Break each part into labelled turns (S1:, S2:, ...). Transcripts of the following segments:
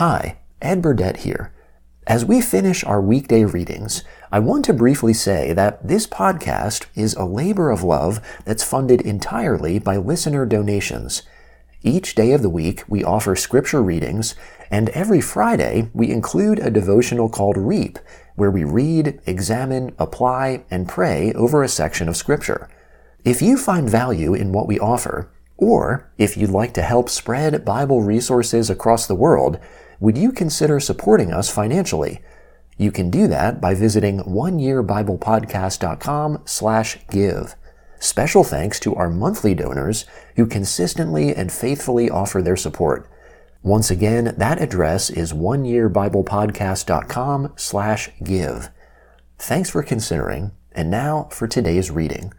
S1: Hi, Ed Burdett here. As we finish our weekday readings, I want to briefly say that this podcast is a labor of love that's funded entirely by listener donations. Each day of the week, we offer scripture readings, and every Friday, we include a devotional called Reap, where we read, examine, apply, and pray over a section of scripture. If you find value in what we offer, or if you'd like to help spread Bible resources across the world, would you consider supporting us financially? You can do that by visiting oneyearbiblepodcast.com slash give. Special thanks to our monthly donors who consistently and faithfully offer their support. Once again, that address is oneyearbiblepodcast.com slash give. Thanks for considering, and now for today's reading.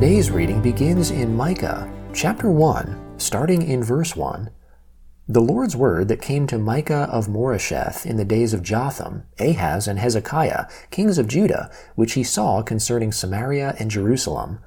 S1: Today's reading begins in Micah, chapter 1, starting in verse 1. The Lord's word that came to Micah of Moresheth in the days of Jotham, Ahaz, and Hezekiah, kings of Judah, which he saw concerning Samaria and Jerusalem.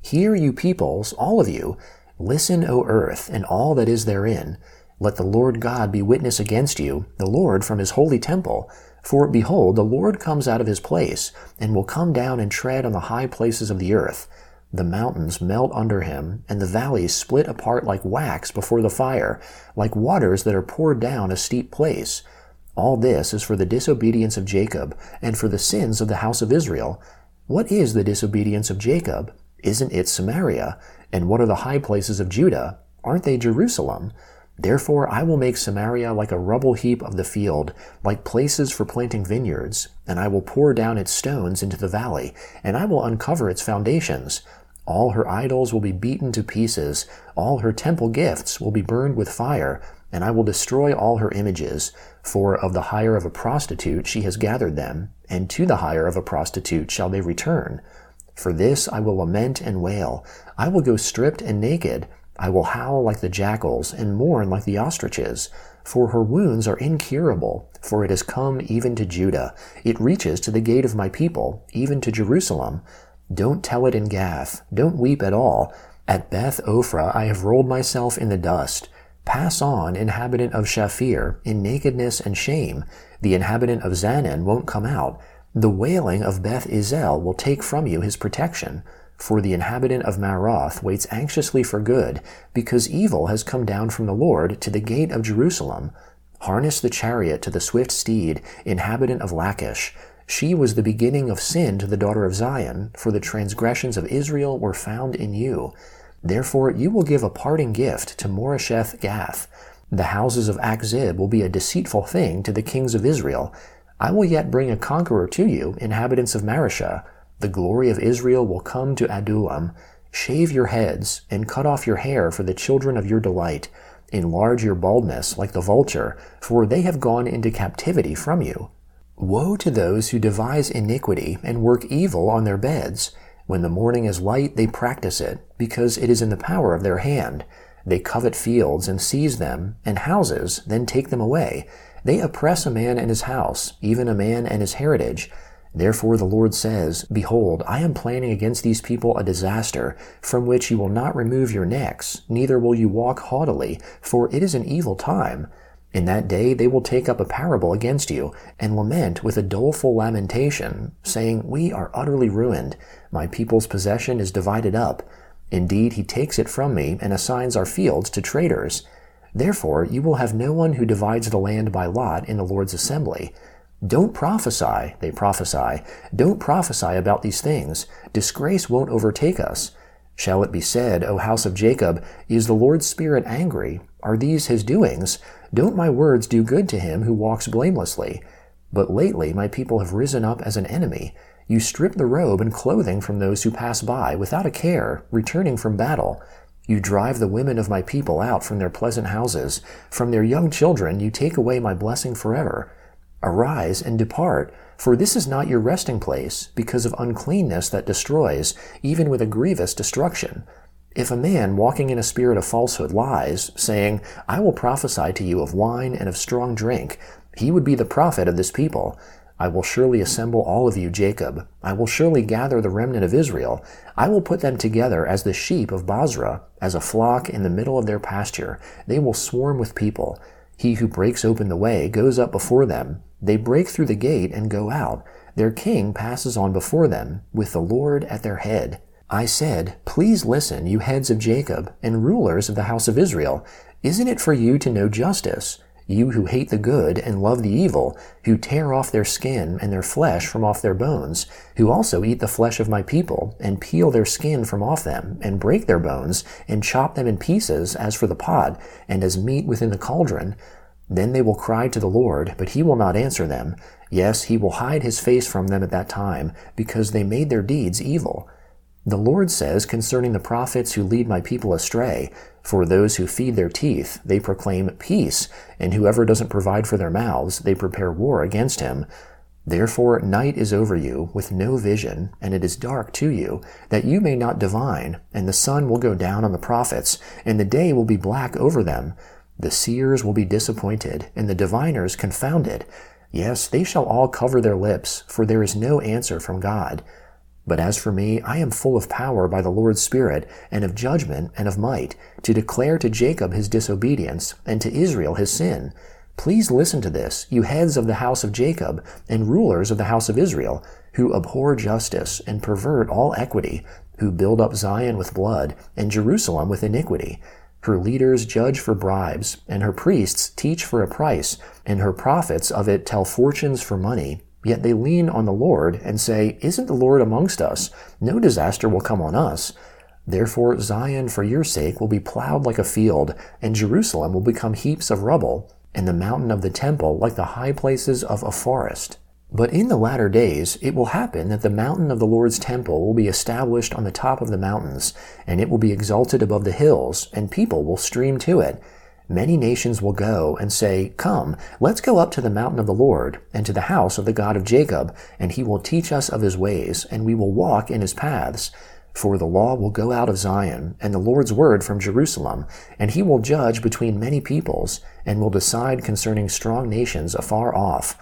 S1: Hear, you peoples, all of you, listen, O earth, and all that is therein. Let the Lord God be witness against you, the Lord from his holy temple. For behold, the Lord comes out of his place, and will come down and tread on the high places of the earth. The mountains melt under him, and the valleys split apart like wax before the fire, like waters that are poured down a steep place. All this is for the disobedience of Jacob, and for the sins of the house of Israel. What is the disobedience of Jacob? Isn't it Samaria? And what are the high places of Judah? Aren't they Jerusalem? Therefore I will make Samaria like a rubble heap of the field, like places for planting vineyards, and I will pour down its stones into the valley, and I will uncover its foundations. All her idols will be beaten to pieces, all her temple gifts will be burned with fire, and I will destroy all her images, for of the hire of a prostitute she has gathered them, and to the hire of a prostitute shall they return. For this I will lament and wail. I will go stripped and naked. I will howl like the jackals, and mourn like the ostriches. For her wounds are incurable, for it has come even to Judah. It reaches to the gate of my people, even to Jerusalem. Don't tell it in Gath. Don't weep at all. At Beth Ophrah I have rolled myself in the dust. Pass on, inhabitant of Shaphir, in nakedness and shame. The inhabitant of Zanan won't come out. The wailing of Beth Ezel will take from you his protection. For the inhabitant of Maroth waits anxiously for good, because evil has come down from the Lord to the gate of Jerusalem. Harness the chariot to the swift steed, inhabitant of Lachish. She was the beginning of sin to the daughter of Zion, for the transgressions of Israel were found in you. Therefore you will give a parting gift to Moresheth Gath. The houses of Achzib will be a deceitful thing to the kings of Israel. I will yet bring a conqueror to you, inhabitants of Mareshah. The glory of Israel will come to Adullam. Shave your heads, and cut off your hair for the children of your delight. Enlarge your baldness like the vulture, for they have gone into captivity from you. Woe to those who devise iniquity and work evil on their beds. When the morning is light, they practice it, because it is in the power of their hand. They covet fields and seize them, and houses, then take them away. They oppress a man and his house, even a man and his heritage. Therefore the Lord says, Behold, I am planning against these people a disaster, from which you will not remove your necks, neither will you walk haughtily, for it is an evil time. In that day they will take up a parable against you, and lament with a doleful lamentation, saying, We are utterly ruined. My people's possession is divided up. Indeed, he takes it from me, and assigns our fields to traders. Therefore, you will have no one who divides the land by lot in the Lord's assembly. Don't prophesy, they prophesy. Don't prophesy about these things. Disgrace won't overtake us. Shall it be said, O house of Jacob, Is the Lord's Spirit angry? Are these his doings? Don't my words do good to him who walks blamelessly? But lately my people have risen up as an enemy. You strip the robe and clothing from those who pass by without a care, returning from battle. You drive the women of my people out from their pleasant houses. From their young children you take away my blessing forever. Arise and depart, For this is not your resting place, because of uncleanness that destroys, even with a grievous destruction. If a man walking in a spirit of falsehood lies, saying, I will prophesy to you of wine and of strong drink, he would be the prophet of this people. I will surely assemble all of you, Jacob. I will surely gather the remnant of Israel. I will put them together as the sheep of Bozrah, as a flock in the middle of their pasture. They will swarm with people. He who breaks open the way goes up before them. They break through the gate and go out. Their king passes on before them, with the Lord at their head. I said, Please listen, you heads of Jacob, and rulers of the house of Israel. Isn't it for you to know justice? you who hate the good and love the evil, who tear off their skin and their flesh from off their bones, who also eat the flesh of my people, and peel their skin from off them, and break their bones, and chop them in pieces as for the pot, and as meat within the cauldron, then they will cry to the Lord, but he will not answer them. Yes, he will hide his face from them at that time, because they made their deeds evil. The Lord says concerning the prophets who lead my people astray, For those who feed their teeth, they proclaim peace, and whoever doesn't provide for their mouths, they prepare war against him. Therefore night is over you, with no vision, and it is dark to you, that you may not divine, and the sun will go down on the prophets, and the day will be black over them. The seers will be disappointed, and the diviners confounded. Yes, they shall all cover their lips, for there is no answer from God. But as for me, I am full of power by the Lord's Spirit, and of judgment and of might, to declare to Jacob his disobedience, and to Israel his sin. Please listen to this, you heads of the house of Jacob, and rulers of the house of Israel, who abhor justice, and pervert all equity, who build up Zion with blood, and Jerusalem with iniquity. Her leaders judge for bribes, and her priests teach for a price, and her prophets of it tell fortunes for money, Yet they lean on the Lord and say, Isn't the Lord amongst us? No disaster will come on us. Therefore, Zion, for your sake, will be plowed like a field, and Jerusalem will become heaps of rubble, and the mountain of the temple like the high places of a forest. But in the latter days it will happen that the mountain of the Lord's temple will be established on the top of the mountains, and it will be exalted above the hills, and people will stream to it many nations will go and say, Come, let's go up to the mountain of the Lord, and to the house of the God of Jacob, and he will teach us of his ways, and we will walk in his paths. For the law will go out of Zion, and the Lord's word from Jerusalem, and he will judge between many peoples, and will decide concerning strong nations afar off.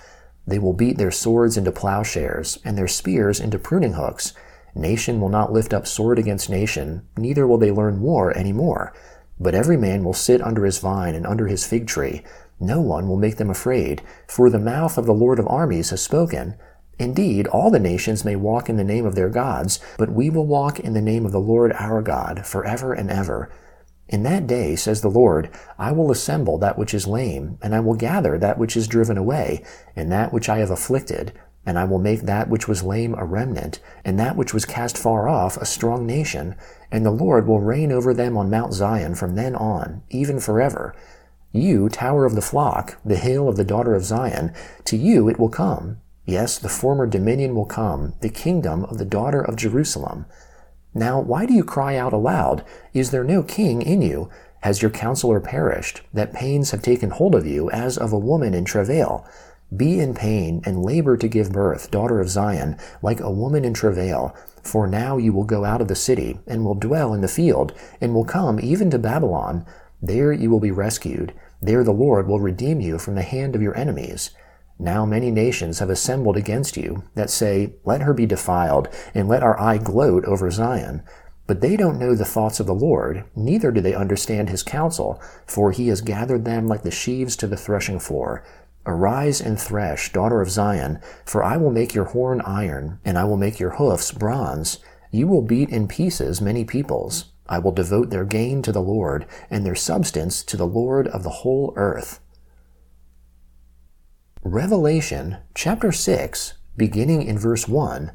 S1: They will beat their swords into plowshares, and their spears into pruning hooks. Nation will not lift up sword against nation, neither will they learn war any more. But every man will sit under his vine and under his fig tree. No one will make them afraid, for the mouth of the Lord of armies has spoken. Indeed, all the nations may walk in the name of their gods, but we will walk in the name of the Lord our God forever and ever. In that day, says the Lord, I will assemble that which is lame, and I will gather that which is driven away, and that which I have afflicted, and I will make that which was lame a remnant, and that which was cast far off a strong nation, and the Lord will reign over them on Mount Zion from then on, even forever. You, tower of the flock, the hill of the daughter of Zion, to you it will come. Yes, the former dominion will come, the kingdom of the daughter of Jerusalem. Now, why do you cry out aloud? Is there no king in you? Has your counselor perished, that pains have taken hold of you as of a woman in travail? Be in pain and labor to give birth, daughter of Zion, like a woman in travail. For now you will go out of the city, and will dwell in the field, and will come even to Babylon. There you will be rescued. There the Lord will redeem you from the hand of your enemies. Now many nations have assembled against you, that say, Let her be defiled, and let our eye gloat over Zion. But they don't know the thoughts of the Lord, neither do they understand his counsel, for he has gathered them like the sheaves to the threshing floor. Arise and thresh, daughter of Zion, for I will make your horn iron, and I will make your hoofs bronze. You will beat in pieces many peoples. I will devote their gain to the Lord, and their substance to the Lord of the whole earth. Revelation chapter 6, beginning in verse 1.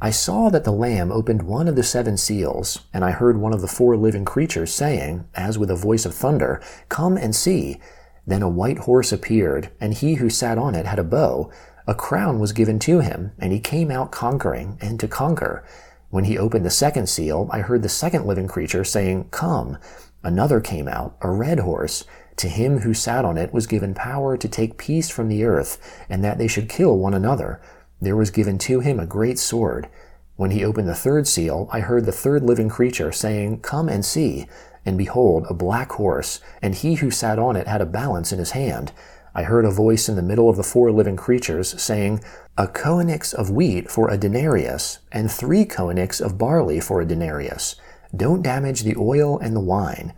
S1: I saw that the Lamb opened one of the seven seals, and I heard one of the four living creatures saying, as with a voice of thunder, Come and see. Then a white horse appeared, and he who sat on it had a bow. A crown was given to him, and he came out conquering and to conquer. When he opened the second seal, I heard the second living creature saying, Come. Another came out, a red horse. To him who sat on it was given power to take peace from the earth, and that they should kill one another. There was given to him a great sword. When he opened the third seal, I heard the third living creature saying, Come and see. And behold, a black horse, and he who sat on it had a balance in his hand. I heard a voice in the middle of the four living creatures saying, A choenix of wheat for a denarius, and three choenix of barley for a denarius. Don't damage the oil and the wine.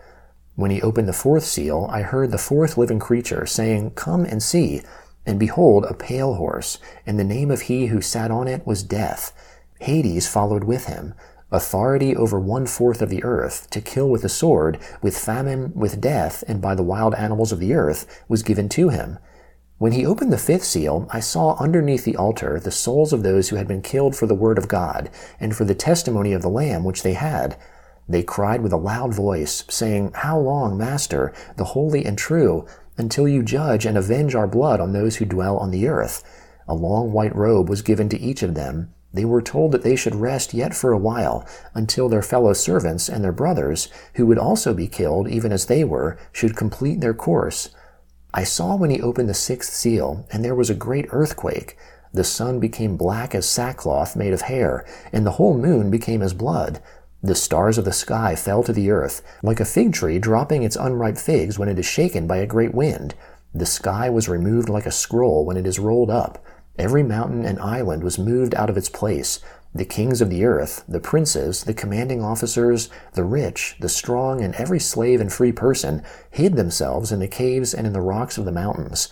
S1: When he opened the fourth seal, I heard the fourth living creature saying, Come and see. And behold, a pale horse, and the name of he who sat on it was Death. Hades followed with him, authority over one fourth of the earth, to kill with the sword, with famine, with death, and by the wild animals of the earth, was given to him. When he opened the fifth seal, I saw underneath the altar the souls of those who had been killed for the word of God, and for the testimony of the Lamb which they had. They cried with a loud voice, saying, How long, Master, the holy and true, until you judge and avenge our blood on those who dwell on the earth? A long white robe was given to each of them. They were told that they should rest yet for a while, until their fellow servants and their brothers, who would also be killed even as they were, should complete their course. I saw when he opened the sixth seal, and there was a great earthquake. The sun became black as sackcloth made of hair, and the whole moon became as blood. The stars of the sky fell to the earth, like a fig tree dropping its unripe figs when it is shaken by a great wind. The sky was removed like a scroll when it is rolled up. Every mountain and island was moved out of its place. The kings of the earth, the princes, the commanding officers, the rich, the strong, and every slave and free person hid themselves in the caves and in the rocks of the mountains.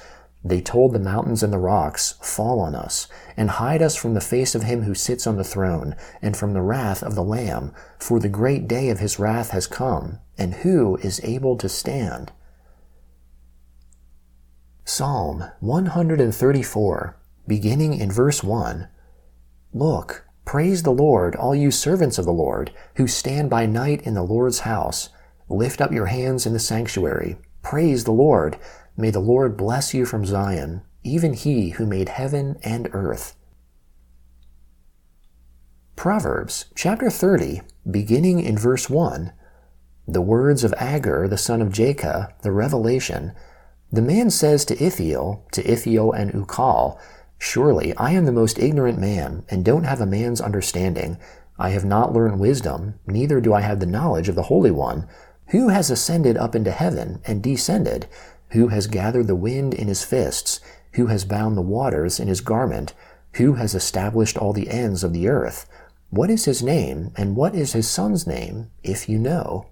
S1: They told the mountains and the rocks, Fall on us, and hide us from the face of him who sits on the throne, and from the wrath of the Lamb, for the great day of his wrath has come, and who is able to stand? Psalm 134, beginning in verse 1. Look, praise the Lord, all you servants of the Lord, who stand by night in the Lord's house. Lift up your hands in the sanctuary. Praise the Lord. May the Lord bless you from Zion, even he who made heaven and earth. Proverbs chapter 30, beginning in verse 1. The words of Agur, the son of Jakeh, the revelation. The man says to Ithiel, to Ithiel and Ucal, Surely I am the most ignorant man, and don't have a man's understanding. I have not learned wisdom, neither do I have the knowledge of the Holy One. Who has ascended up into heaven, and descended? Who has gathered the wind in his fists? Who has bound the waters in his garment? Who has established all the ends of the earth? What is his name, and what is his son's name, if you know?